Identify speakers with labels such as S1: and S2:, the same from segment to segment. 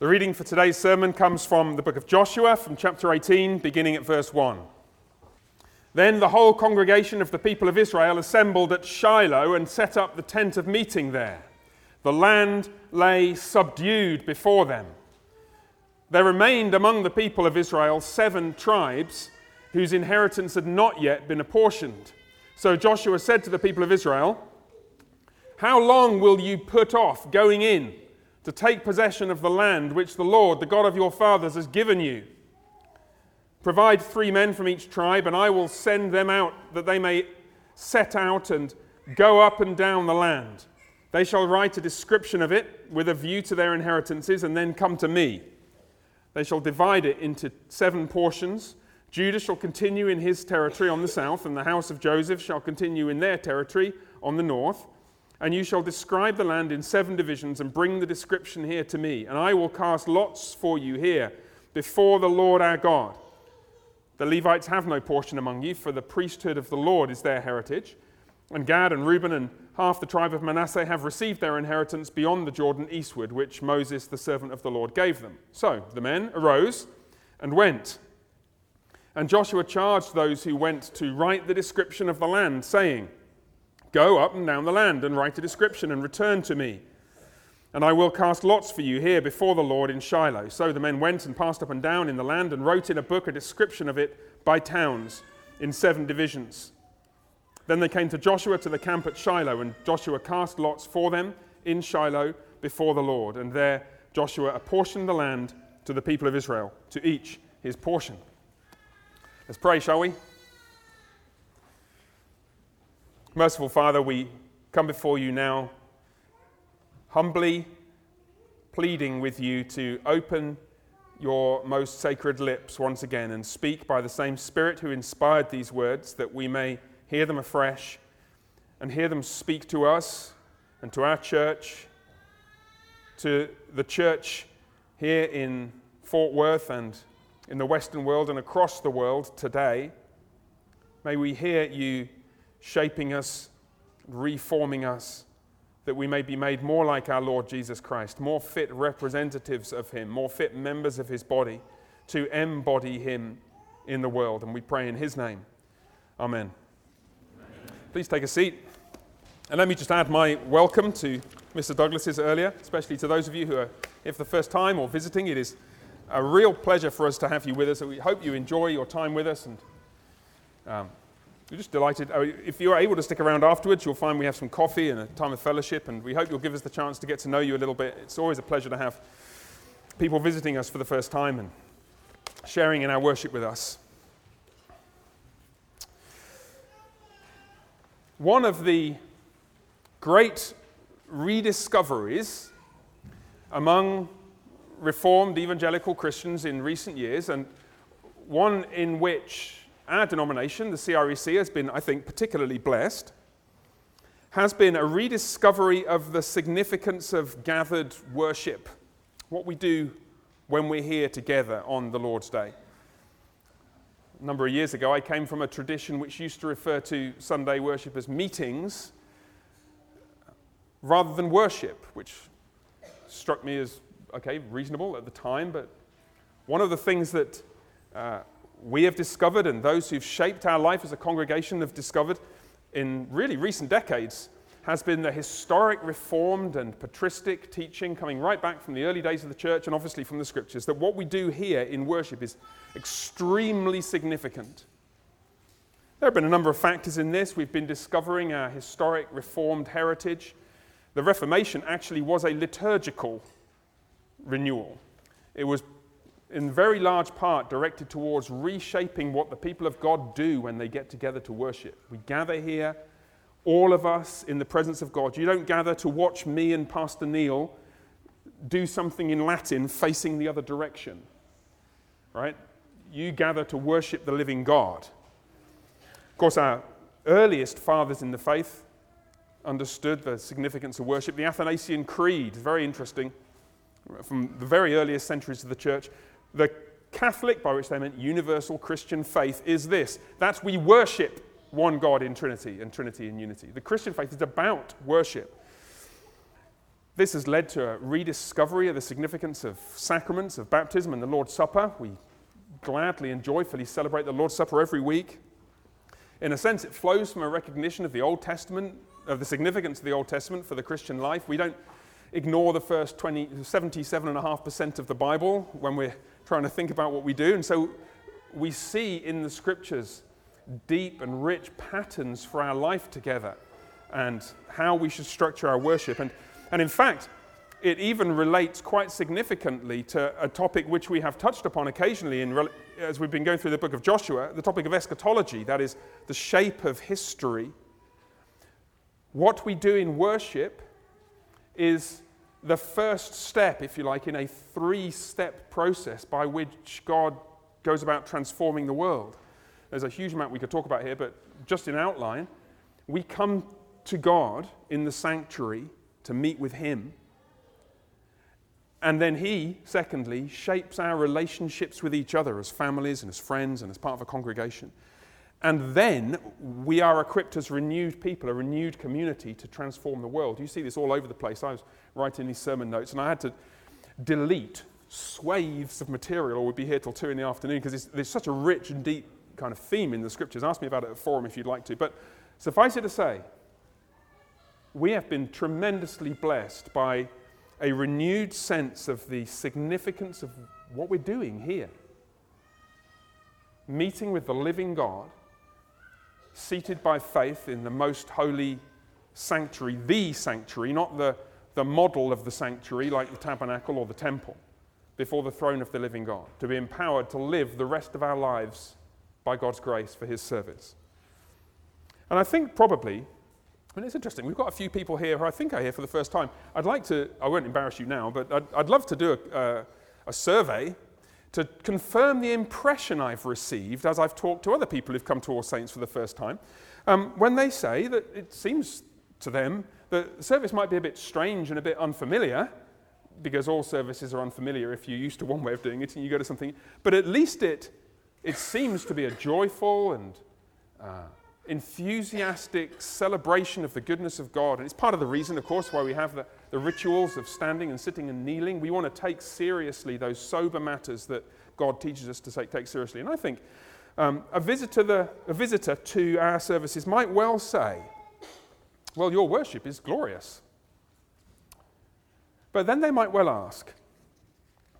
S1: The reading for today's sermon comes from the book of Joshua, from chapter 18, beginning at verse 1. Then the whole congregation of the people of Israel assembled at Shiloh and set up the tent of meeting there. The land lay subdued before them. There remained among the people of Israel seven tribes whose inheritance had not yet been apportioned. So Joshua said to the people of Israel, How long will you put off going in? To take possession of the land which the Lord, the God of your fathers, has given you. Provide three men from each tribe, and I will send them out that they may set out and go up and down the land. They shall write a description of it with a view to their inheritances, and then come to me. They shall divide it into seven portions. Judah shall continue in his territory on the south, and the house of Joseph shall continue in their territory on the north. And you shall describe the land in seven divisions and bring the description here to me. And I will cast lots for you here before the Lord our God. The Levites have no portion among you, for the priesthood of the Lord is their heritage. And Gad and Reuben and half the tribe of Manasseh have received their inheritance beyond the Jordan eastward, which Moses, the servant of the Lord, gave them. So the men arose and went. And Joshua charged those who went to write the description of the land, saying, Go up and down the land and write a description and return to me. And I will cast lots for you here before the Lord in Shiloh. So the men went and passed up and down in the land and wrote in a book a description of it by towns in seven divisions. Then they came to Joshua to the camp at Shiloh, and Joshua cast lots for them in Shiloh before the Lord. And there Joshua apportioned the land to the people of Israel, to each his portion. Let's pray, shall we? Merciful Father, we come before you now humbly pleading with you to open your most sacred lips once again and speak by the same Spirit who inspired these words that we may hear them afresh and hear them speak to us and to our church, to the church here in Fort Worth and in the Western world and across the world today. May we hear you shaping us, reforming us, that we may be made more like our Lord Jesus Christ, more fit representatives of Him, more fit members of His body to embody Him in the world. And we pray in His name. Amen. Amen. Please take a seat. And let me just add my welcome to Mr. Douglas's earlier, especially to those of you who are, if the first time or visiting, it is a real pleasure for us to have you with us. We hope you enjoy your time with us and um, we're just delighted. Oh, if you're able to stick around afterwards, you'll find we have some coffee and a time of fellowship, and we hope you'll give us the chance to get to know you a little bit. It's always a pleasure to have people visiting us for the first time and sharing in our worship with us. One of the great rediscoveries among Reformed evangelical Christians in recent years, and one in which our denomination, the CREC, has been, I think, particularly blessed, has been a rediscovery of the significance of gathered worship, what we do when we're here together on the Lord's Day. A number of years ago, I came from a tradition which used to refer to Sunday worship as meetings rather than worship, which struck me as, okay, reasonable at the time, but one of the things that uh, we have discovered, and those who've shaped our life as a congregation have discovered in really recent decades, has been the historic reformed and patristic teaching coming right back from the early days of the church and obviously from the scriptures that what we do here in worship is extremely significant. There have been a number of factors in this. We've been discovering our historic reformed heritage. The Reformation actually was a liturgical renewal. It was in very large part directed towards reshaping what the people of God do when they get together to worship. We gather here, all of us in the presence of God. You don't gather to watch me and Pastor Neil do something in Latin facing the other direction, right? You gather to worship the living God. Of course, our earliest fathers in the faith understood the significance of worship. The Athanasian Creed, very interesting, from the very earliest centuries of the church, the Catholic, by which they meant universal Christian faith, is this that we worship one God in Trinity and Trinity in unity. The Christian faith is about worship. This has led to a rediscovery of the significance of sacraments, of baptism, and the Lord's Supper. We gladly and joyfully celebrate the Lord's Supper every week. In a sense, it flows from a recognition of the Old Testament, of the significance of the Old Testament for the Christian life. We don't ignore the first 20, 77.5% of the Bible when we're trying to think about what we do. And so we see in the scriptures deep and rich patterns for our life together and how we should structure our worship. And, and in fact, it even relates quite significantly to a topic which we have touched upon occasionally in, as we've been going through the book of Joshua, the topic of eschatology, that is, the shape of history. What we do in worship is the first step, if you like, in a three step process by which God goes about transforming the world. There's a huge amount we could talk about here, but just in outline, we come to God in the sanctuary to meet with Him. And then He, secondly, shapes our relationships with each other as families and as friends and as part of a congregation. And then we are equipped as renewed people, a renewed community to transform the world. You see this all over the place. I was writing these sermon notes and I had to delete swathes of material or we'd be here till two in the afternoon because there's such a rich and deep kind of theme in the scriptures. Ask me about it at forum if you'd like to. But suffice it to say, we have been tremendously blessed by a renewed sense of the significance of what we're doing here. Meeting with the living God seated by faith in the most holy sanctuary, the sanctuary, not the, the model of the sanctuary like the tabernacle or the temple, before the throne of the living God, to be empowered to live the rest of our lives by God's grace for His service. And I think probably, mean, it's interesting, we've got a few people here who I think are here for the first time. I'd like to, I won't embarrass you now, but I'd, I'd love to do a, a, a survey to confirm the impression I've received as I've talked to other people who've come to All Saints for the first time, um, when they say that it seems to them that the service might be a bit strange and a bit unfamiliar, because all services are unfamiliar if you're used to one way of doing it and you go to something, but at least it, it seems to be a joyful and uh, enthusiastic celebration of the goodness of God. And it's part of the reason, of course, why we have the, the rituals of standing and sitting and kneeling. We want to take seriously those sober matters that God teaches us to take, take seriously. And I think um, a, visitor the, a visitor to our services might well say, Well, your worship is glorious. But then they might well ask,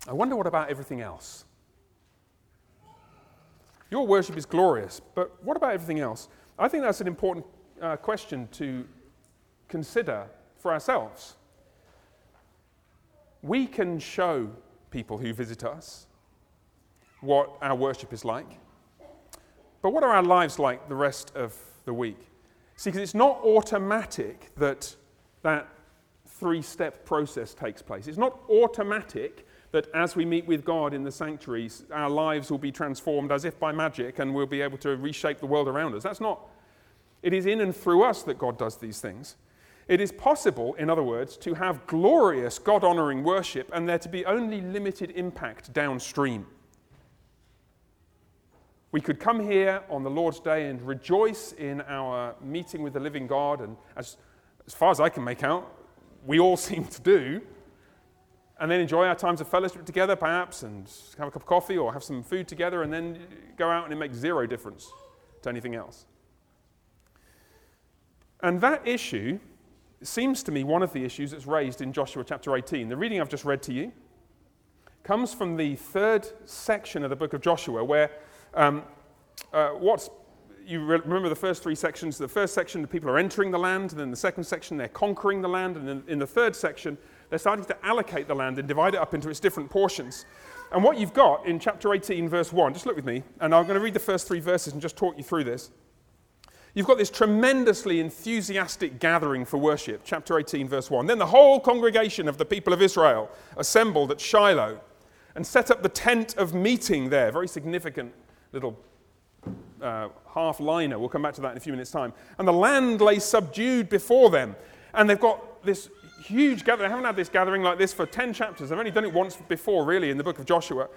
S1: I wonder what about everything else? Your worship is glorious, but what about everything else? I think that's an important uh, question to consider for ourselves. We can show people who visit us what our worship is like, but what are our lives like the rest of the week? See, because it's not automatic that that three step process takes place. It's not automatic that as we meet with God in the sanctuaries, our lives will be transformed as if by magic and we'll be able to reshape the world around us. That's not. It is in and through us that God does these things. It is possible, in other words, to have glorious God honoring worship and there to be only limited impact downstream. We could come here on the Lord's Day and rejoice in our meeting with the living God, and as, as far as I can make out, we all seem to do, and then enjoy our times of fellowship together, perhaps, and have a cup of coffee or have some food together, and then go out and it makes zero difference to anything else. And that issue seems to me one of the issues that's raised in Joshua chapter 18. The reading I've just read to you comes from the third section of the book of Joshua, where um, uh, what's you remember the first three sections. The first section, the people are entering the land, and then the second section, they're conquering the land, and then in the third section, they're starting to allocate the land and divide it up into its different portions. And what you've got in chapter 18, verse 1, just look with me, and I'm going to read the first three verses and just talk you through this. You've got this tremendously enthusiastic gathering for worship, chapter 18, verse 1. Then the whole congregation of the people of Israel assembled at Shiloh and set up the tent of meeting there. Very significant little uh, half liner. We'll come back to that in a few minutes' time. And the land lay subdued before them. And they've got this huge gathering. I haven't had this gathering like this for 10 chapters. I've only done it once before, really, in the book of Joshua.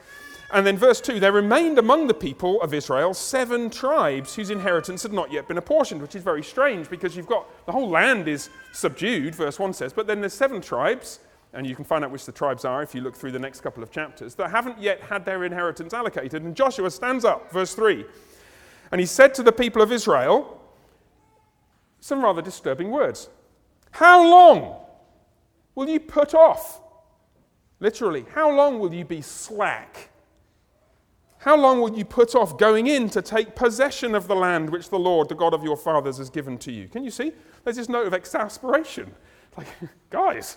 S1: And then, verse 2 there remained among the people of Israel seven tribes whose inheritance had not yet been apportioned, which is very strange because you've got the whole land is subdued, verse 1 says, but then there's seven tribes, and you can find out which the tribes are if you look through the next couple of chapters, that haven't yet had their inheritance allocated. And Joshua stands up, verse 3, and he said to the people of Israel some rather disturbing words How long will you put off? Literally, how long will you be slack? How long will you put off going in to take possession of the land which the Lord, the God of your fathers, has given to you? Can you see? There's this note of exasperation. Like, guys,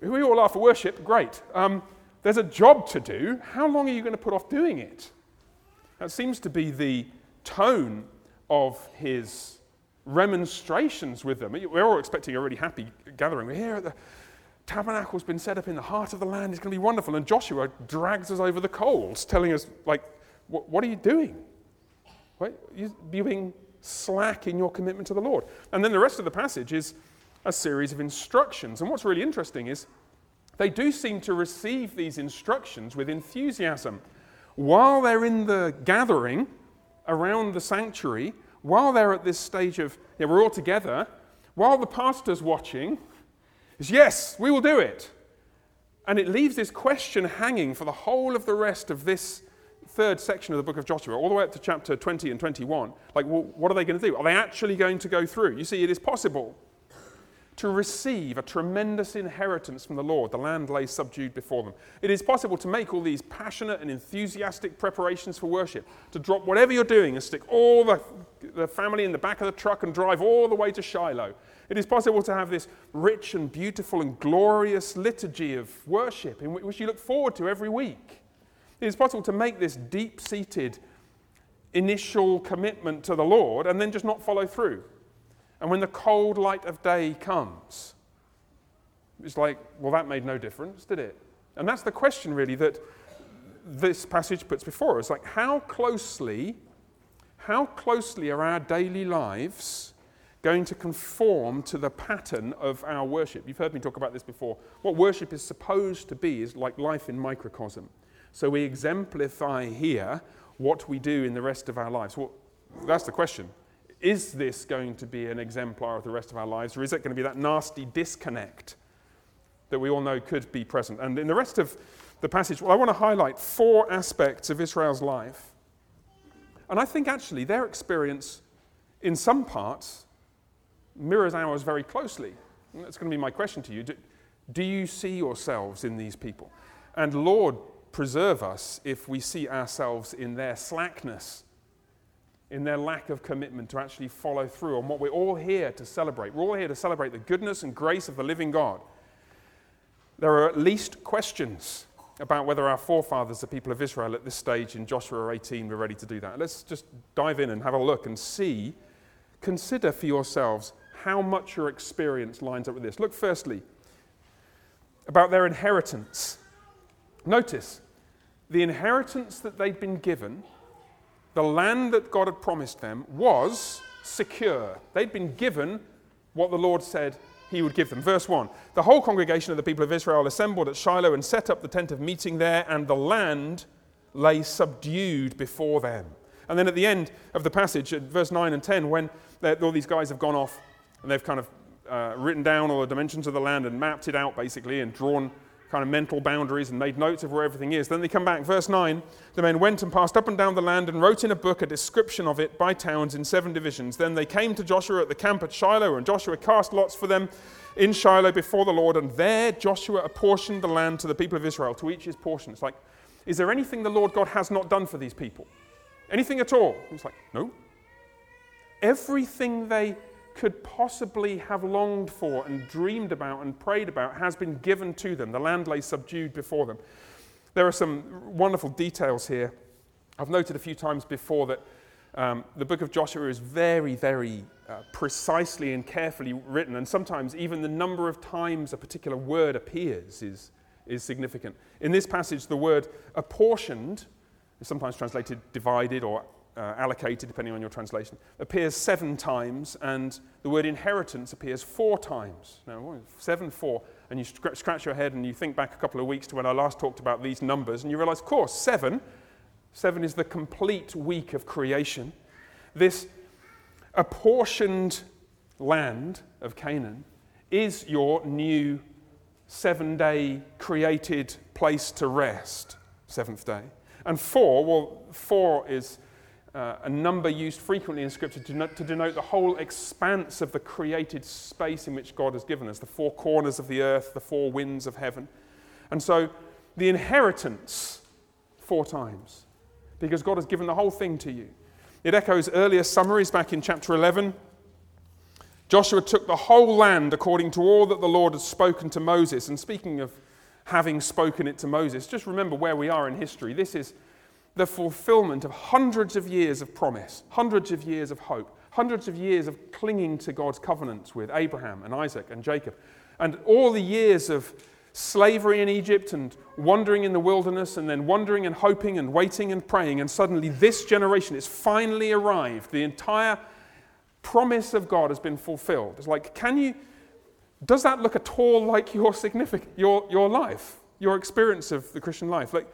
S1: we all are for worship, great. Um, there's a job to do. How long are you going to put off doing it? That seems to be the tone of his remonstrations with them. We're all expecting a really happy gathering. We're here at the tabernacle's been set up in the heart of the land. It's going to be wonderful. And Joshua drags us over the coals, telling us, like, what are you doing? What, you're being slack in your commitment to the Lord. And then the rest of the passage is a series of instructions. And what's really interesting is they do seem to receive these instructions with enthusiasm. While they're in the gathering around the sanctuary, while they're at this stage of, yeah, we're all together, while the pastor's watching, is yes, we will do it. And it leaves this question hanging for the whole of the rest of this third section of the book of Joshua, all the way up to chapter 20 and 21. Like, well, what are they going to do? Are they actually going to go through? You see, it is possible to receive a tremendous inheritance from the Lord. The land lay subdued before them. It is possible to make all these passionate and enthusiastic preparations for worship, to drop whatever you're doing and stick all the, the family in the back of the truck and drive all the way to Shiloh it is possible to have this rich and beautiful and glorious liturgy of worship in which you look forward to every week. It is possible to make this deep seated initial commitment to the Lord and then just not follow through. And when the cold light of day comes, it's like, well, that made no difference, did it? And that's the question, really, that this passage puts before us. Like, how closely, how closely are our daily lives going to conform to the pattern of our worship. You've heard me talk about this before. What worship is supposed to be is like life in microcosm. So we exemplify here what we do in the rest of our lives. Well, that's the question. Is this going to be an exemplar of the rest of our lives, or is it going to be that nasty disconnect that we all know could be present? And in the rest of the passage, well, I want to highlight four aspects of Israel's life. And I think actually their experience, in some parts, mirrors ours very closely. And that's going to be my question to you. Do, do you see yourselves in these people? And Lord, preserve us if we see ourselves in their slackness, in their lack of commitment to actually follow through on what we're all here to celebrate. We're all here to celebrate the goodness and grace of the living God. There are at least questions about whether our forefathers, the people of Israel, at this stage in Joshua 18, were ready to do that. Let's just dive in and have a look and see, consider for yourselves how much your experience lines up with this. Look, firstly, about their inheritance. Notice the inheritance that they'd been given, the land that God had promised them, was secure. They'd been given what the Lord said he would give them. Verse 1 The whole congregation of the people of Israel assembled at Shiloh and set up the tent of meeting there, and the land lay subdued before them. And then at the end of the passage, at verse 9 and 10, when all these guys have gone off and they've kind of uh, written down all the dimensions of the land and mapped it out basically and drawn kind of mental boundaries and made notes of where everything is. Then they come back. Verse 9 the men went and passed up and down the land and wrote in a book a description of it by towns in seven divisions. Then they came to Joshua at the camp at Shiloh, and Joshua cast lots for them in Shiloh before the Lord. And there Joshua apportioned the land to the people of Israel, to each his portion. It's like, is there anything the Lord God has not done for these people? Anything at all? It's like, no. Everything they could possibly have longed for and dreamed about and prayed about has been given to them. The land lay subdued before them. There are some wonderful details here. I've noted a few times before that um, the book of Joshua is very, very uh, precisely and carefully written, and sometimes even the number of times a particular word appears is, is significant. In this passage, the word apportioned is sometimes translated divided or uh, allocated, depending on your translation, appears seven times, and the word inheritance appears four times. Now, seven, four, and you scratch your head and you think back a couple of weeks to when I last talked about these numbers, and you realize, of course, seven, seven is the complete week of creation. This apportioned land of Canaan is your new seven day created place to rest, seventh day. And four, well, four is uh, a number used frequently in Scripture to denote, to denote the whole expanse of the created space in which God has given us the four corners of the earth, the four winds of heaven. And so the inheritance, four times, because God has given the whole thing to you. It echoes earlier summaries back in chapter 11. Joshua took the whole land according to all that the Lord had spoken to Moses. And speaking of having spoken it to Moses. Just remember where we are in history. This is the fulfillment of hundreds of years of promise, hundreds of years of hope, hundreds of years of clinging to God's covenants with Abraham and Isaac and Jacob, and all the years of slavery in Egypt and wandering in the wilderness and then wandering and hoping and waiting and praying. And suddenly, this generation is finally arrived. The entire promise of God has been fulfilled. It's like, can you does that look at all like your significant, your, your life, your experience of the Christian life? Like,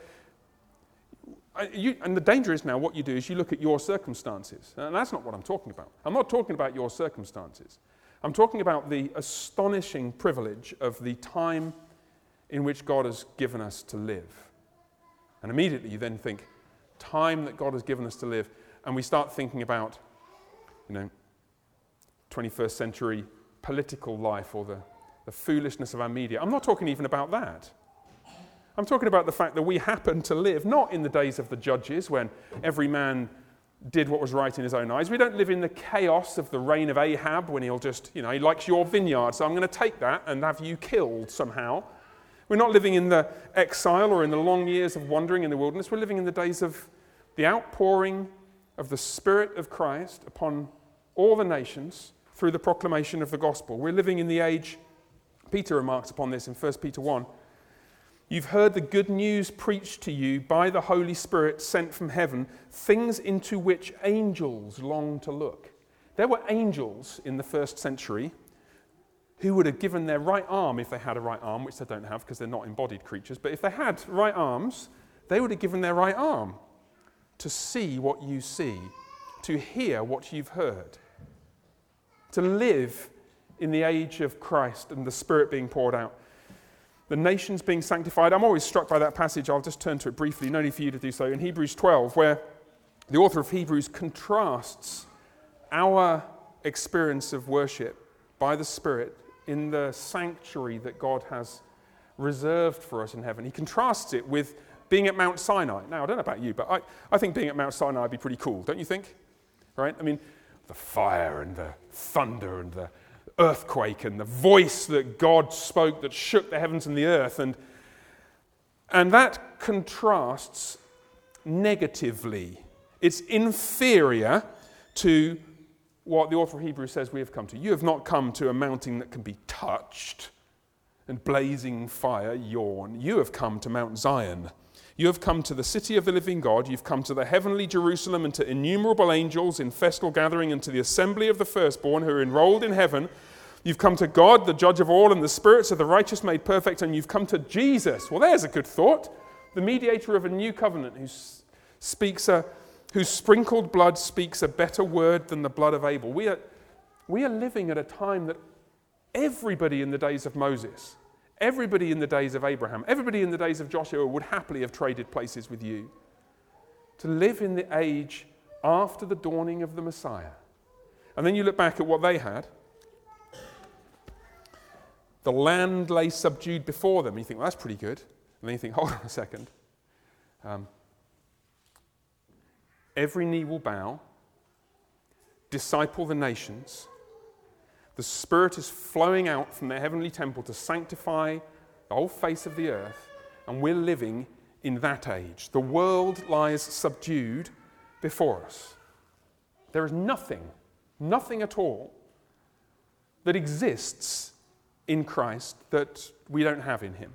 S1: you, and the danger is now what you do is you look at your circumstances. And that's not what I'm talking about. I'm not talking about your circumstances. I'm talking about the astonishing privilege of the time in which God has given us to live. And immediately you then think, time that God has given us to live. And we start thinking about, you know, 21st century political life or the, the foolishness of our media. I'm not talking even about that. I'm talking about the fact that we happen to live not in the days of the judges when every man did what was right in his own eyes. We don't live in the chaos of the reign of Ahab when he'll just, you know, he likes your vineyard, so I'm going to take that and have you killed somehow. We're not living in the exile or in the long years of wandering in the wilderness. We're living in the days of the outpouring of the Spirit of Christ upon all the nations through the proclamation of the gospel. We're living in the age, Peter remarks upon this in 1 Peter 1. You've heard the good news preached to you by the Holy Spirit sent from heaven, things into which angels long to look. There were angels in the first century who would have given their right arm if they had a right arm, which they don't have because they're not embodied creatures, but if they had right arms, they would have given their right arm to see what you see, to hear what you've heard to live in the age of Christ and the Spirit being poured out. The nations being sanctified. I'm always struck by that passage. I'll just turn to it briefly, no need for you to do so. In Hebrews 12, where the author of Hebrews contrasts our experience of worship by the Spirit in the sanctuary that God has reserved for us in heaven. He contrasts it with being at Mount Sinai. Now, I don't know about you, but I, I think being at Mount Sinai would be pretty cool, don't you think? Right? I mean, the fire and the thunder and the earthquake and the voice that God spoke that shook the heavens and the earth. And, and that contrasts negatively. It's inferior to what the author of Hebrews says we have come to. You have not come to a mountain that can be touched and blazing fire yawn. You have come to Mount Zion you have come to the city of the living God. You've come to the heavenly Jerusalem and to innumerable angels in festal gathering and to the assembly of the firstborn who are enrolled in heaven. You've come to God, the judge of all, and the spirits of the righteous made perfect, and you've come to Jesus. Well, there's a good thought. The mediator of a new covenant who speaks a, whose sprinkled blood speaks a better word than the blood of Abel. We are, we are living at a time that everybody in the days of Moses Everybody in the days of Abraham, everybody in the days of Joshua would happily have traded places with you. To live in the age after the dawning of the Messiah. And then you look back at what they had. The land lay subdued before them. You think, well, that's pretty good. And then you think, hold on a second. Um, every knee will bow, disciple the nations, the Spirit is flowing out from their heavenly temple to sanctify the whole face of the earth, and we're living in that age. The world lies subdued before us. There is nothing, nothing at all that exists in Christ that we don't have in Him.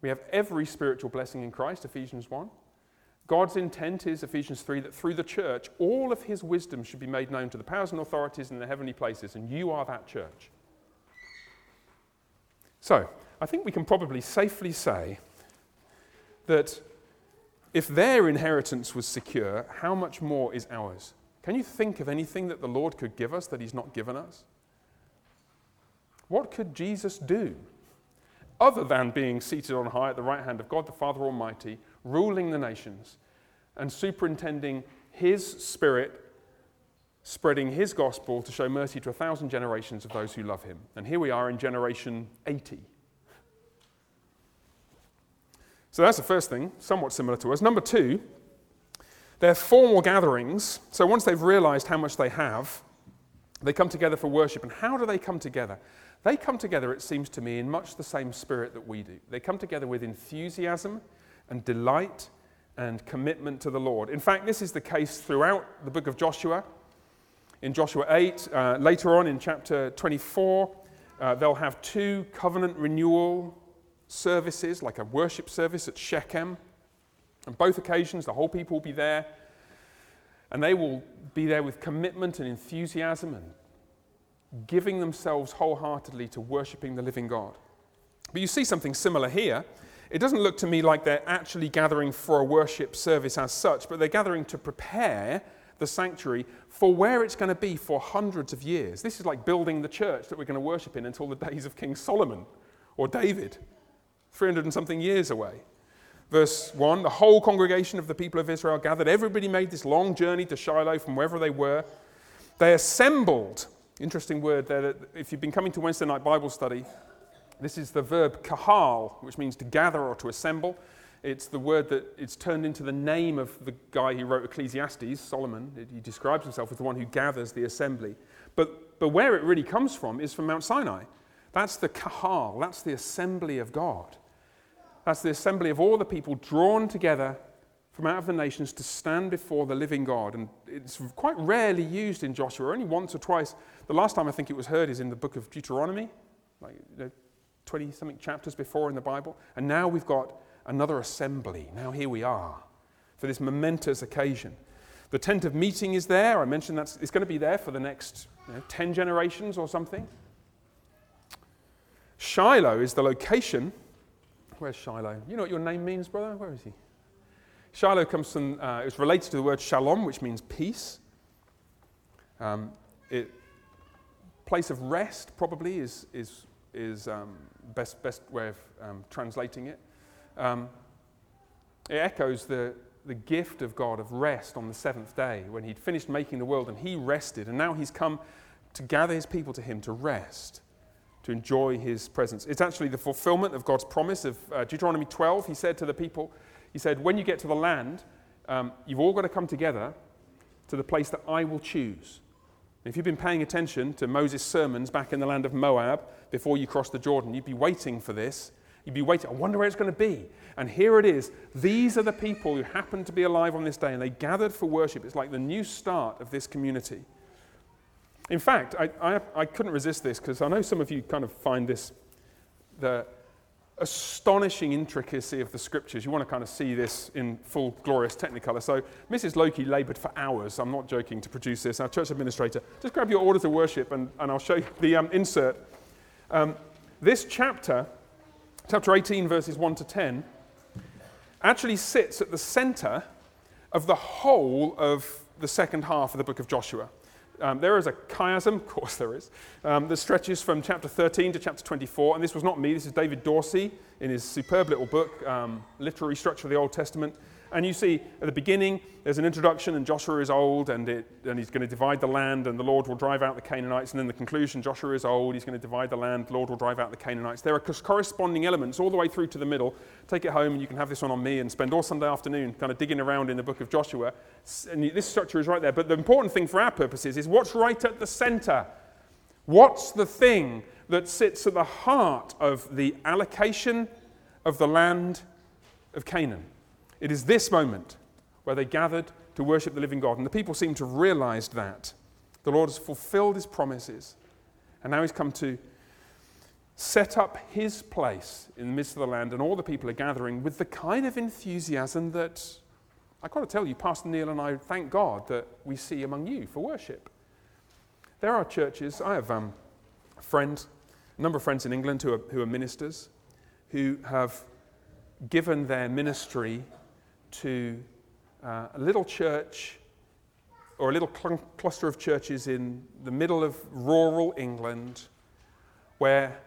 S1: We have every spiritual blessing in Christ, Ephesians 1. God's intent is, Ephesians 3, that through the church, all of his wisdom should be made known to the powers and authorities in the heavenly places, and you are that church. So, I think we can probably safely say that if their inheritance was secure, how much more is ours? Can you think of anything that the Lord could give us that He's not given us? What could Jesus do other than being seated on high at the right hand of God the Father Almighty, ruling the nations and superintending His Spirit, spreading His gospel to show mercy to a thousand generations of those who love Him? And here we are in generation 80. So that's the first thing, somewhat similar to us. Number two, they're formal gatherings. So once they've realized how much they have, they come together for worship. And how do they come together? They come together, it seems to me, in much the same spirit that we do. They come together with enthusiasm and delight and commitment to the Lord. In fact, this is the case throughout the book of Joshua. In Joshua 8, uh, later on in chapter 24, uh, they'll have two covenant renewal services, like a worship service at Shechem. On both occasions, the whole people will be there, and they will be there with commitment and enthusiasm and giving themselves wholeheartedly to worshiping the living God. But you see something similar here. It doesn't look to me like they're actually gathering for a worship service as such, but they're gathering to prepare the sanctuary for where it's going to be for hundreds of years. This is like building the church that we're going to worship in until the days of King Solomon or David, 300 and something years away. Verse 1 The whole congregation of the people of Israel gathered. Everybody made this long journey to Shiloh from wherever they were. They assembled Interesting word there. If you've been coming to Wednesday night Bible study, this is the verb kahal, which means to gather or to assemble. It's the word that it's turned into the name of the guy who wrote Ecclesiastes, Solomon. He describes himself as the one who gathers the assembly. But, but where it really comes from is from Mount Sinai. That's the kahal, that's the assembly of God. That's the assembly of all the people drawn together from out of the nations to stand before the living God. And it's quite rarely used in Joshua, only once or twice. The last time I think it was heard is in the book of Deuteronomy, like 20 you know, something chapters before in the Bible. And now we've got another assembly. Now here we are for this momentous occasion. The tent of meeting is there. I mentioned that it's going to be there for the next you know, 10 generations or something. Shiloh is the location. Where's Shiloh? You know what your name means, brother? Where is he? Shiloh comes from, uh, it's related to the word shalom, which means peace. Um, it, place of rest probably is, is, is um, best, best way of um, translating it. Um, it echoes the, the gift of God of rest on the seventh day when he'd finished making the world and he rested. And now he's come to gather his people to him to rest, to enjoy his presence. It's actually the fulfillment of God's promise of uh, Deuteronomy 12. He said to the people, he said, When you get to the land, um, you've all got to come together to the place that I will choose. If you've been paying attention to Moses' sermons back in the land of Moab before you crossed the Jordan, you'd be waiting for this. You'd be waiting, I wonder where it's going to be. And here it is. These are the people who happened to be alive on this day, and they gathered for worship. It's like the new start of this community. In fact, I, I, I couldn't resist this because I know some of you kind of find this the, astonishing intricacy of the scriptures. You want to kind of see this in full glorious technicolor. So Mrs. Loki labored for hours, I'm not joking, to produce this. Our church administrator, just grab your orders of worship and, and I'll show you the um, insert. Um, this chapter, chapter 18, verses 1 to 10, actually sits at the center of the whole of the second half of the book of Joshua. Um, there is a chiasm, of course there is, um, that stretches from chapter 13 to chapter 24. And this was not me, this is David Dorsey in his superb little book, um, Literary Structure of the Old Testament. And you see at the beginning, there's an introduction, and Joshua is old, and, it, and he's going to divide the land, and the Lord will drive out the Canaanites. And then the conclusion, Joshua is old, he's going to divide the land, the Lord will drive out the Canaanites. There are corresponding elements all the way through to the middle. Take it home, and you can have this one on me and spend all Sunday afternoon kind of digging around in the book of Joshua. And this structure is right there. But the important thing for our purposes is what's right at the center. What's the thing that sits at the heart of the allocation of the land of Canaan? It is this moment where they gathered to worship the living God. And the people seem to have realized that. The Lord has fulfilled his promises. And now he's come to set up his place in the midst of the land. And all the people are gathering with the kind of enthusiasm that I've got to tell you, Pastor Neil and I thank God that we see among you for worship. There are churches, I have um, friends, a number of friends in England who are, who are ministers, who have given their ministry to uh, a little church or a little cl- cluster of churches in the middle of rural England where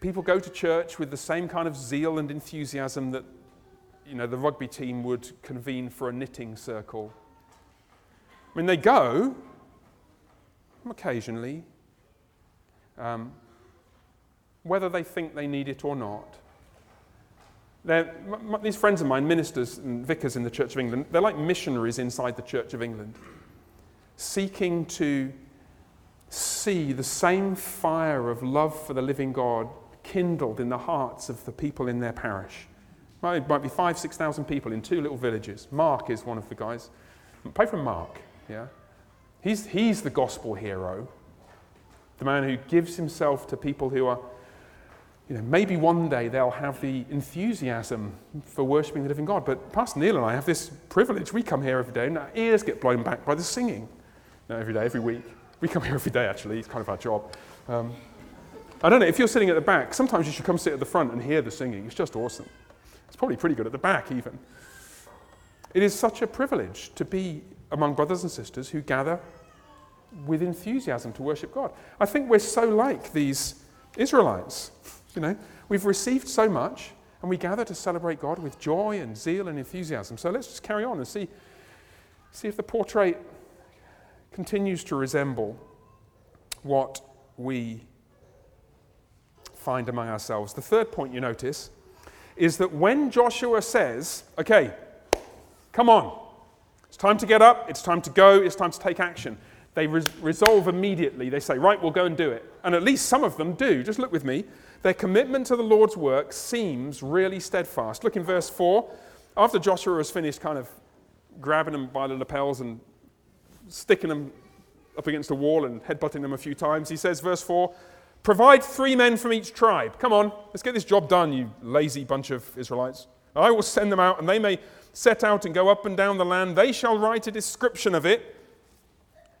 S1: people go to church with the same kind of zeal and enthusiasm that you know, the rugby team would convene for a knitting circle. I mean, they go occasionally, um, whether they think they need it or not. M- these friends of mine, ministers and vicars in the Church of England, they're like missionaries inside the Church of England, seeking to see the same fire of love for the living God kindled in the hearts of the people in their parish. It might be five, six thousand people in two little villages. Mark is one of the guys. Pray for Mark, yeah? He's, he's the gospel hero, the man who gives himself to people who are, you know, maybe one day they'll have the enthusiasm for worshipping the living God. But Pastor Neil and I have this privilege. We come here every day and our ears get blown back by the singing. Every day, every week. We come here every day, actually. It's kind of our job. Um, I don't know, if you're sitting at the back, sometimes you should come sit at the front and hear the singing. It's just awesome. It's probably pretty good at the back, even. It is such a privilege to be among brothers and sisters who gather with enthusiasm to worship God. I think we're so like these Israelites. You know, we've received so much and we gather to celebrate God with joy and zeal and enthusiasm. So let's just carry on and see, see if the portrait continues to resemble what we find among ourselves. The third point you notice is that when Joshua says, okay, come on, it's time to get up, it's time to go, it's time to take action, they res- resolve immediately. They say, right, we'll go and do it. And at least some of them do. Just look with me. Their commitment to the Lord's work seems really steadfast. Look in verse 4. After Joshua has finished kind of grabbing them by the lapels and sticking them up against a wall and headbutting them a few times, he says, verse 4 Provide three men from each tribe. Come on, let's get this job done, you lazy bunch of Israelites. I will send them out, and they may set out and go up and down the land. They shall write a description of it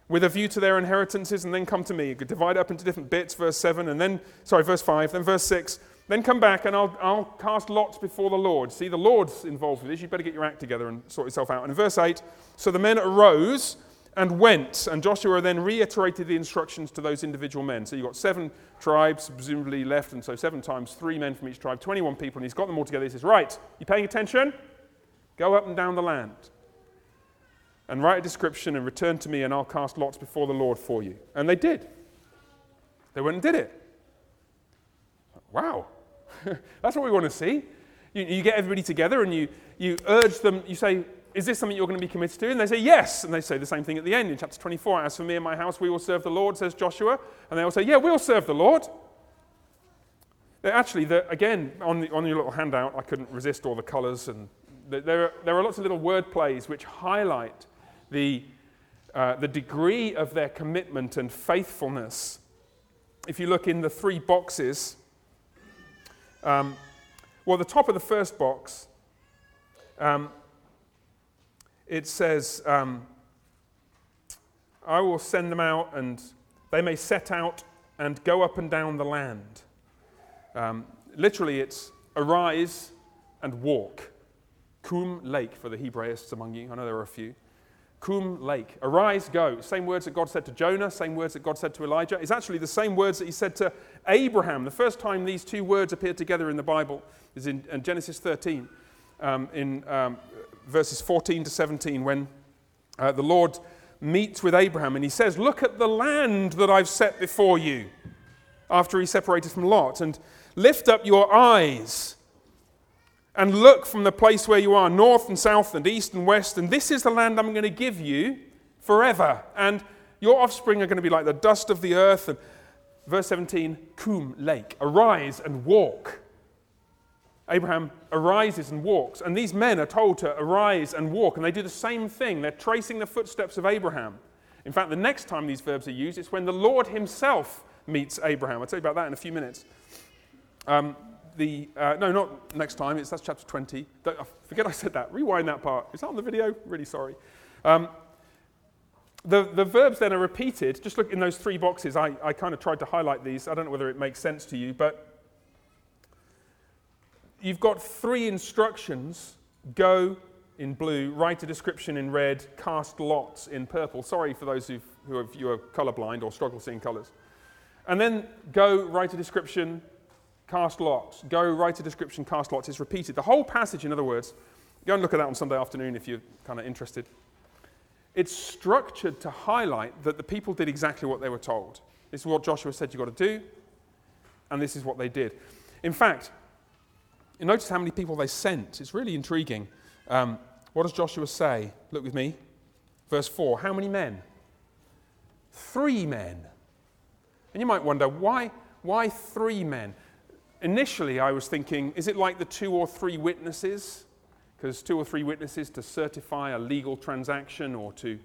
S1: with a view to their inheritances, and then come to me. You could divide up into different bits, verse 7, and then, sorry, verse 5, then verse 6. Then come back, and I'll, I'll cast lots before the Lord. See, the Lord's involved with this. You better get your act together and sort yourself out. And in verse 8, so the men arose and went. And Joshua then reiterated the instructions to those individual men. So you've got seven tribes, presumably left, and so seven times three men from each tribe, 21 people, and he's got them all together. He says, Right, you paying attention? Go up and down the land and write a description and return to me, and I'll cast lots before the Lord for you. And they did. They went and did it. Wow. That's what we want to see. You, you, get everybody together and you, you urge them, you say, is this something you're going to be committed to? And they say, Yes. And they say the same thing at the end in chapter 24. As for me and my house, we will serve the Lord, says Joshua. And they all say, Yeah, we'll serve the Lord. Actually, again, on, the, on your little handout, I couldn't resist all the colors. And there are, there are lots of little word plays which highlight the, uh, the degree of their commitment and faithfulness. If you look in the three boxes, um, well, the top of the first box, um, it says, um, I will send them out and they may set out and go up and down the land. Um, literally, it's arise and walk. Kum Lake for the Hebraists among you. I know there are a few. Kum Lake. Arise, go. Same words that God said to Jonah, same words that God said to Elijah. It's actually the same words that he said to Abraham. The first time these two words appear together in the Bible is in, in Genesis 13, um, in um, verses 14 to 17, when uh, the Lord meets with Abraham and he says, Look at the land that I've set before you, after he separated from Lot, and lift up your eyes and look from the place where you are, north and south and east and west, and this is the land I'm going to give you forever. And your offspring are going to be like the dust of the earth. And verse 17, Kum, lake, arise and walk Abraham arises and walks. And these men are told to arise and walk, and they do the same thing. They're tracing the footsteps of Abraham. In fact, the next time these verbs are used, it's when the Lord himself meets Abraham. I'll tell you about that in a few minutes. Um, the, uh, no, not next time, it's, that's chapter 20. Don't, I forget I said that. Rewind that part. Is that on the video? Really sorry. Um, the, the verbs then are repeated. Just look in those three boxes. I, I kind of tried to highlight these. I don't know whether it makes sense to you, but you've got three instructions go in blue, write a description in red, cast lots in purple. Sorry for those who who are, you are colorblind or struggle seeing colors. And then go write a description, cast lots. Go write a description, cast lots. It's repeated. The whole passage, in other words, go and look at that on Sunday afternoon if you're kind of interested. It's structured to highlight that the people did exactly what they were told. This is what Joshua said you've got to do, and this is what they did. In fact, notice how many people they sent. It's really intriguing. Um, what does Joshua say? Look with me. Verse 4 How many men? Three men. And you might wonder, why, why three men? Initially, I was thinking, is it like the two or three witnesses? Because two or three witnesses to certify a legal transaction or to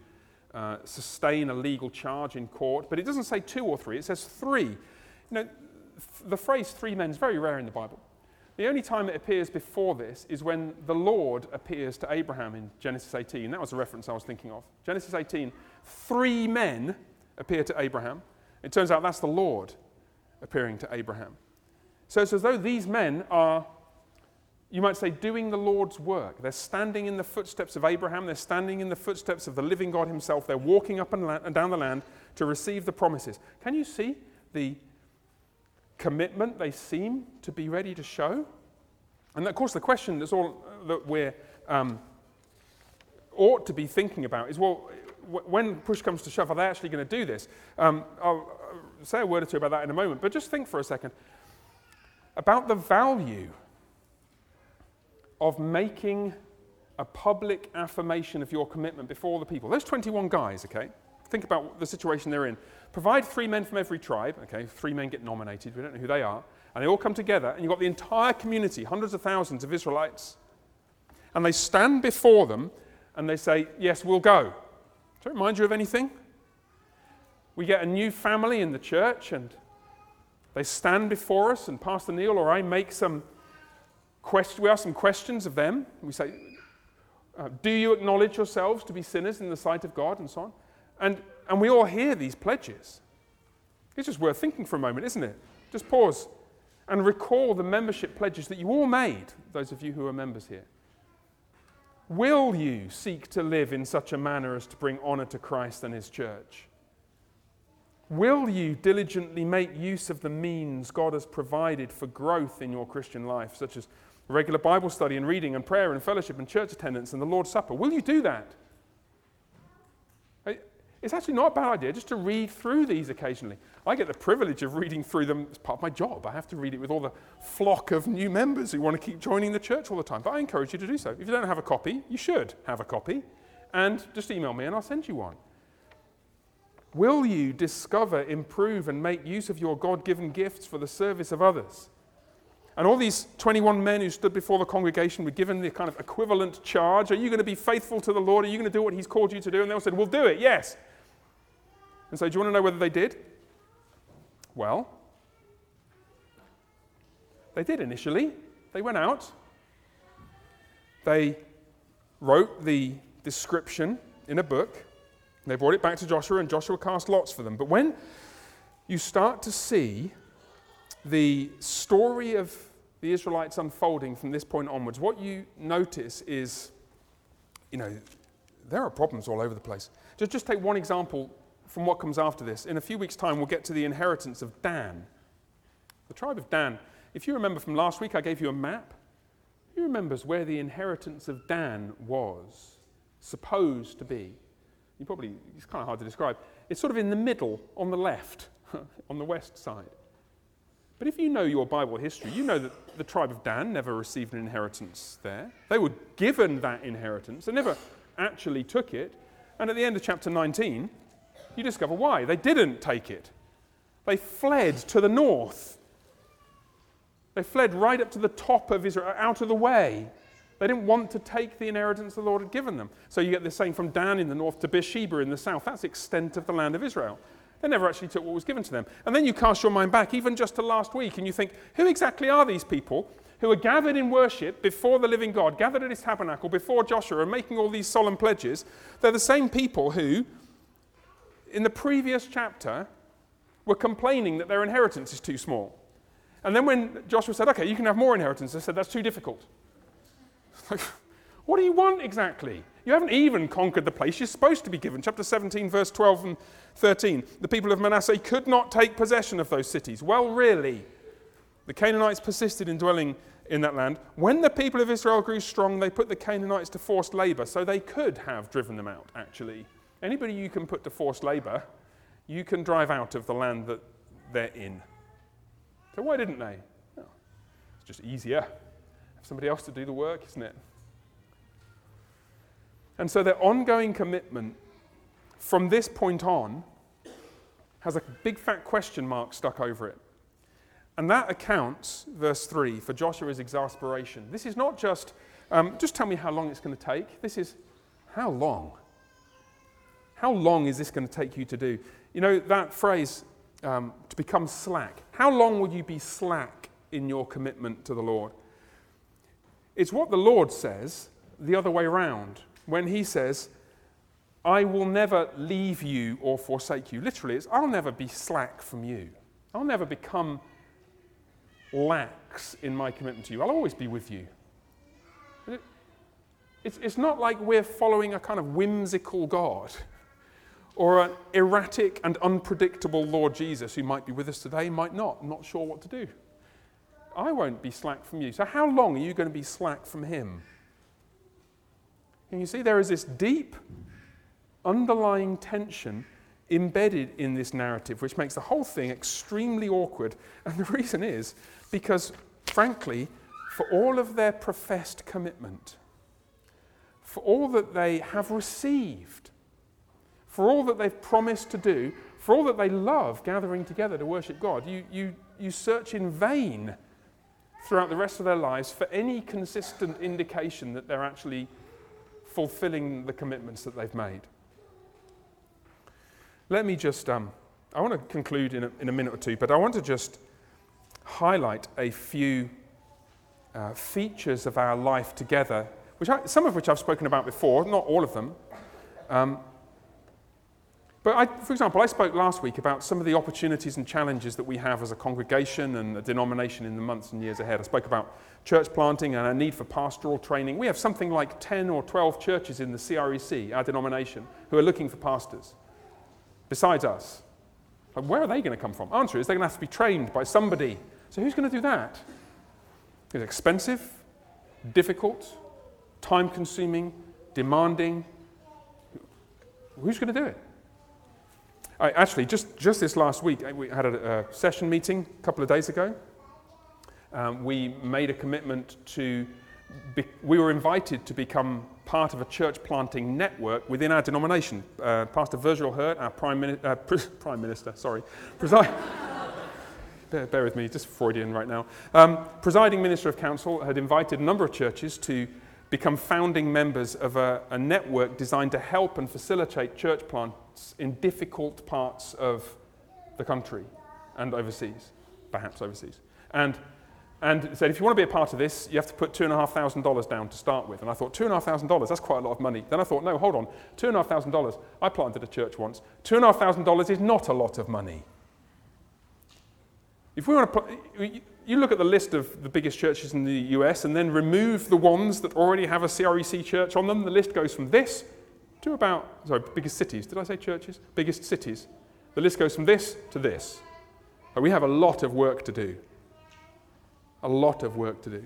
S1: uh, sustain a legal charge in court. But it doesn't say two or three, it says three. You know, the phrase three men is very rare in the Bible. The only time it appears before this is when the Lord appears to Abraham in Genesis 18. That was the reference I was thinking of. Genesis 18, three men appear to Abraham. It turns out that's the Lord appearing to Abraham. So it's as though these men are, you might say, doing the Lord's work. They're standing in the footsteps of Abraham, they're standing in the footsteps of the living God Himself, they're walking up and down the land to receive the promises. Can you see the commitment they seem to be ready to show? And of course, the question that's all that we're um, ought to be thinking about is well, when push comes to shove, are they actually going to do this? Um, I'll say a word or two about that in a moment, but just think for a second about the value of making a public affirmation of your commitment before the people. Those 21 guys, okay, think about the situation they're in. Provide three men from every tribe, okay, three men get nominated, we don't know who they are, and they all come together, and you've got the entire community, hundreds of thousands of Israelites, and they stand before them and they say, Yes, we'll go. Does it remind you of anything? We get a new family in the church, and they stand before us, and Pastor Neil or I make some we ask some questions of them. We say, uh, Do you acknowledge yourselves to be sinners in the sight of God? and so on. And, and we all hear these pledges. It's just worth thinking for a moment, isn't it? Just pause and recall the membership pledges that you all made, those of you who are members here. Will you seek to live in such a manner as to bring honor to Christ and his church? Will you diligently make use of the means God has provided for growth in your Christian life, such as regular Bible study and reading and prayer and fellowship and church attendance and the Lord's Supper? Will you do that? It's actually not a bad idea just to read through these occasionally. I get the privilege of reading through them as part of my job. I have to read it with all the flock of new members who want to keep joining the church all the time. But I encourage you to do so. If you don't have a copy, you should have a copy. And just email me and I'll send you one. Will you discover, improve, and make use of your God given gifts for the service of others? And all these 21 men who stood before the congregation were given the kind of equivalent charge Are you going to be faithful to the Lord? Are you going to do what He's called you to do? And they all said, We'll do it, yes. And so, do you want to know whether they did? Well, they did initially. They went out, they wrote the description in a book they brought it back to Joshua, and Joshua cast lots for them. But when you start to see the story of the Israelites unfolding from this point onwards, what you notice is, you know, there are problems all over the place. Just, just take one example from what comes after this. In a few weeks' time, we'll get to the inheritance of Dan. The tribe of Dan. If you remember from last week, I gave you a map. Who remembers where the inheritance of Dan was supposed to be? You probably, it's kind of hard to describe. It's sort of in the middle on the left, on the west side. But if you know your Bible history, you know that the tribe of Dan never received an inheritance there. They were given that inheritance, they never actually took it. And at the end of chapter 19, you discover why. They didn't take it, they fled to the north. They fled right up to the top of Israel, out of the way. They didn't want to take the inheritance the Lord had given them. So you get the same from Dan in the north to Beersheba in the south. That's the extent of the land of Israel. They never actually took what was given to them. And then you cast your mind back, even just to last week, and you think, who exactly are these people who are gathered in worship before the living God, gathered at his tabernacle before Joshua, and making all these solemn pledges? They're the same people who, in the previous chapter, were complaining that their inheritance is too small. And then when Joshua said, okay, you can have more inheritance, they said, that's too difficult. what do you want exactly? You haven't even conquered the place you're supposed to be given. Chapter 17, verse 12 and 13. The people of Manasseh could not take possession of those cities. Well, really, the Canaanites persisted in dwelling in that land. When the people of Israel grew strong, they put the Canaanites to forced labor, so they could have driven them out, actually. Anybody you can put to forced labor, you can drive out of the land that they're in. So why didn't they? Well, it's just easier. Somebody else to do the work, isn't it? And so their ongoing commitment from this point on has a big fat question mark stuck over it. And that accounts, verse 3, for Joshua's exasperation. This is not just, um, just tell me how long it's going to take. This is, how long? How long is this going to take you to do? You know, that phrase, um, to become slack. How long will you be slack in your commitment to the Lord? It's what the Lord says the other way around when he says, I will never leave you or forsake you. Literally, it's I'll never be slack from you. I'll never become lax in my commitment to you. I'll always be with you. It's, it's not like we're following a kind of whimsical God or an erratic and unpredictable Lord Jesus who might be with us today, might not. I'm not sure what to do. I won't be slack from you. So, how long are you going to be slack from Him? And you see, there is this deep underlying tension embedded in this narrative, which makes the whole thing extremely awkward. And the reason is because, frankly, for all of their professed commitment, for all that they have received, for all that they've promised to do, for all that they love gathering together to worship God, you, you, you search in vain throughout the rest of their lives for any consistent indication that they're actually fulfilling the commitments that they've made. Let me just, um, I want to conclude in a, in a minute or two, but I want to just highlight a few uh, features of our life together, which I, some of which I've spoken about before, not all of them. Um, but I, for example, I spoke last week about some of the opportunities and challenges that we have as a congregation and a denomination in the months and years ahead. I spoke about church planting and our need for pastoral training. We have something like 10 or 12 churches in the CREC, our denomination, who are looking for pastors, besides us. Like, where are they going to come from? Answer is they're going to have to be trained by somebody. So who's going to do that? It's expensive, difficult, time consuming, demanding. Who's going to do it? I, actually, just, just this last week, we had a, a session meeting a couple of days ago. Um, we made a commitment to, be, we were invited to become part of a church planting network within our denomination. Uh, Pastor Virgil Hurt, our Prime, Mini- uh, Prime Minister, sorry, preside. bear, bear, with me, just Freudian right now. Um, presiding Minister of Council had invited a number of churches to become founding members of a, a network designed to help and facilitate church plants in difficult parts of the country and overseas, perhaps overseas. And and said, if you want to be a part of this, you have to put $2,500 down to start with. And I thought, $2,500, that's quite a lot of money. Then I thought, no, hold on, $2,500, I planted a church once. $2,500 is not a lot of money. If we want to, you look at the list of the biggest churches in the US and then remove the ones that already have a CREC church on them. The list goes from this to about, sorry, biggest cities. Did I say churches? Biggest cities. The list goes from this to this. we have a lot of work to do. A lot of work to do.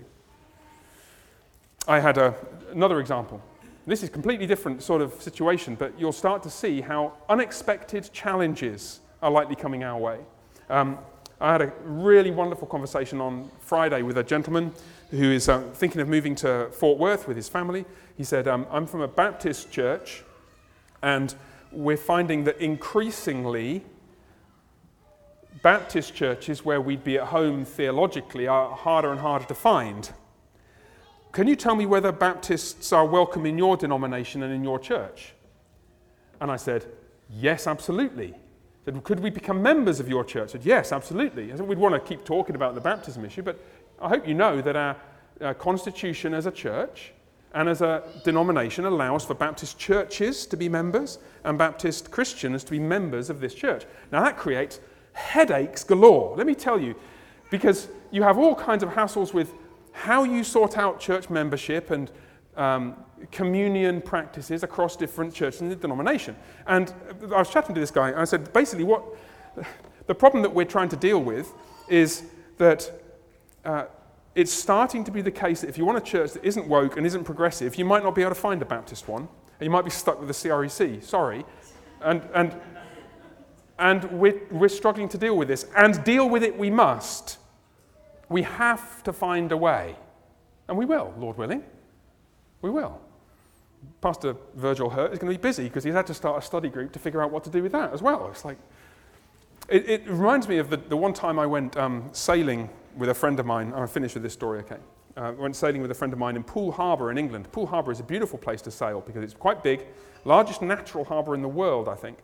S1: I had a, another example. This is completely different sort of situation, but you'll start to see how unexpected challenges are likely coming our way. Um, I had a really wonderful conversation on Friday with a gentleman who is um, thinking of moving to Fort Worth with his family. He said, um, I'm from a Baptist church, and we're finding that increasingly Baptist churches where we'd be at home theologically are harder and harder to find. Can you tell me whether Baptists are welcome in your denomination and in your church? And I said, Yes, absolutely Said, could we become members of your church? I said, yes, absolutely. I said, we'd want to keep talking about the baptism issue, but I hope you know that our, our constitution as a church and as a denomination allows for Baptist churches to be members and Baptist Christians to be members of this church. Now that creates headaches galore. Let me tell you, because you have all kinds of hassles with how you sort out church membership and um, communion practices across different churches and the denomination. And I was chatting to this guy, and I said, basically, what the problem that we're trying to deal with is that uh, it's starting to be the case that if you want a church that isn't woke and isn't progressive, you might not be able to find a Baptist one, and you might be stuck with the CREC. Sorry. And, and, and we're, we're struggling to deal with this. And deal with it we must. We have to find a way. And we will, Lord willing. We will. Pastor Virgil Hurt is going to be busy because he's had to start a study group to figure out what to do with that as well. It's like, it, it reminds me of the, the one time I went um, sailing with a friend of mine. I'll finish with this story, okay? Uh, I went sailing with a friend of mine in Poole Harbour in England. Poole Harbour is a beautiful place to sail because it's quite big, largest natural harbour in the world, I think.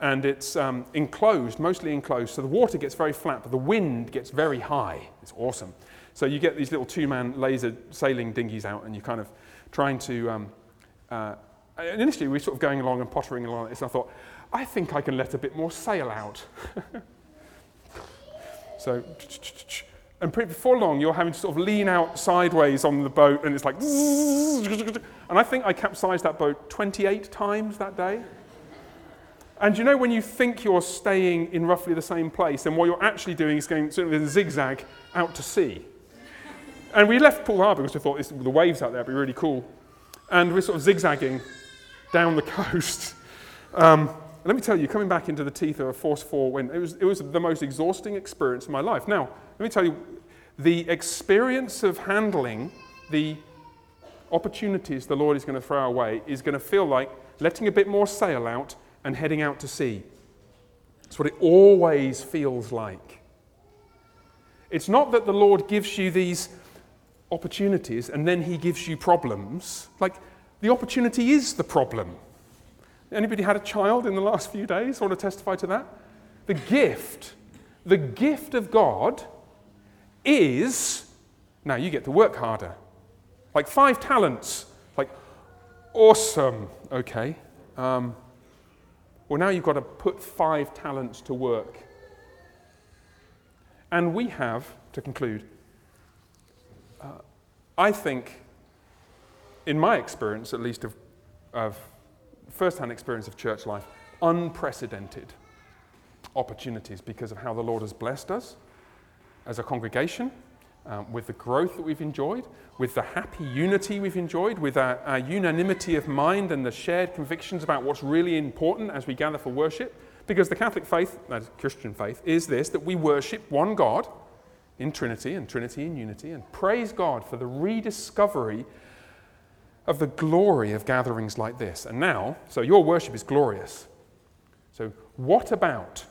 S1: And it's um, enclosed, mostly enclosed, so the water gets very flat, but the wind gets very high. It's awesome. So you get these little two man laser sailing dinghies out, and you're kind of trying to. Um, uh, initially, we were sort of going along and pottering along this, and I thought, I think I can let a bit more sail out. so, and before long, you're having to sort of lean out sideways on the boat, and it's like, and I think I capsized that boat 28 times that day. And you know when you think you're staying in roughly the same place, and what you're actually doing is going sort of in a zigzag out to sea. And we left Poole Harbour because we thought this, the waves out there would be really cool. And we're sort of zigzagging down the coast. Um, let me tell you, coming back into the teeth of a force 4 wind, it was, it was the most exhausting experience of my life. Now, let me tell you, the experience of handling the opportunities the Lord is going to throw our way is going to feel like letting a bit more sail out and heading out to sea. It's what it always feels like. It's not that the Lord gives you these opportunities and then he gives you problems. Like, the opportunity is the problem. Anybody had a child in the last few days? Want to testify to that? The gift, the gift of God is now you get to work harder. Like five talents. Like, awesome. Okay. Um, well, now you've got to put five talents to work. And we have, to conclude, I think, in my experience at least of, of first hand experience of church life, unprecedented opportunities because of how the Lord has blessed us as a congregation, um, with the growth that we've enjoyed, with the happy unity we've enjoyed, with our, our, unanimity of mind and the shared convictions about what's really important as we gather for worship. Because the Catholic faith, that is Christian faith, is this that we worship one God in Trinity and Trinity in unity, and praise God for the rediscovery of the glory of gatherings like this. And now, so your worship is glorious. So, what about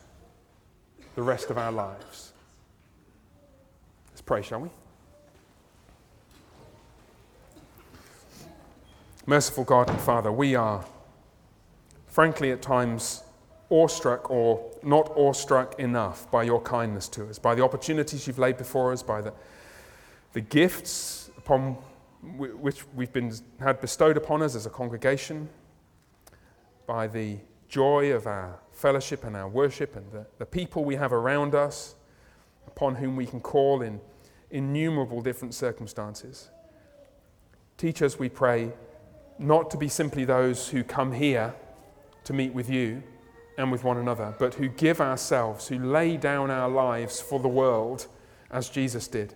S1: the rest of our lives? Let's pray, shall we? Merciful God and Father, we are, frankly, at times awestruck or not awestruck enough by your kindness to us, by the opportunities you've laid before us, by the, the gifts upon which we've been had bestowed upon us as a congregation, by the joy of our fellowship and our worship and the, the people we have around us, upon whom we can call in innumerable different circumstances. Teach us, we pray, not to be simply those who come here to meet with you and with one another, but who give ourselves, who lay down our lives for the world as Jesus did,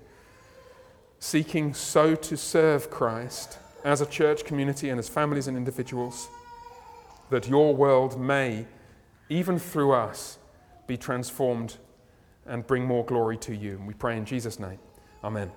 S1: seeking so to serve Christ as a church community and as families and individuals that your world may, even through us, be transformed and bring more glory to you. And we pray in Jesus' name. Amen.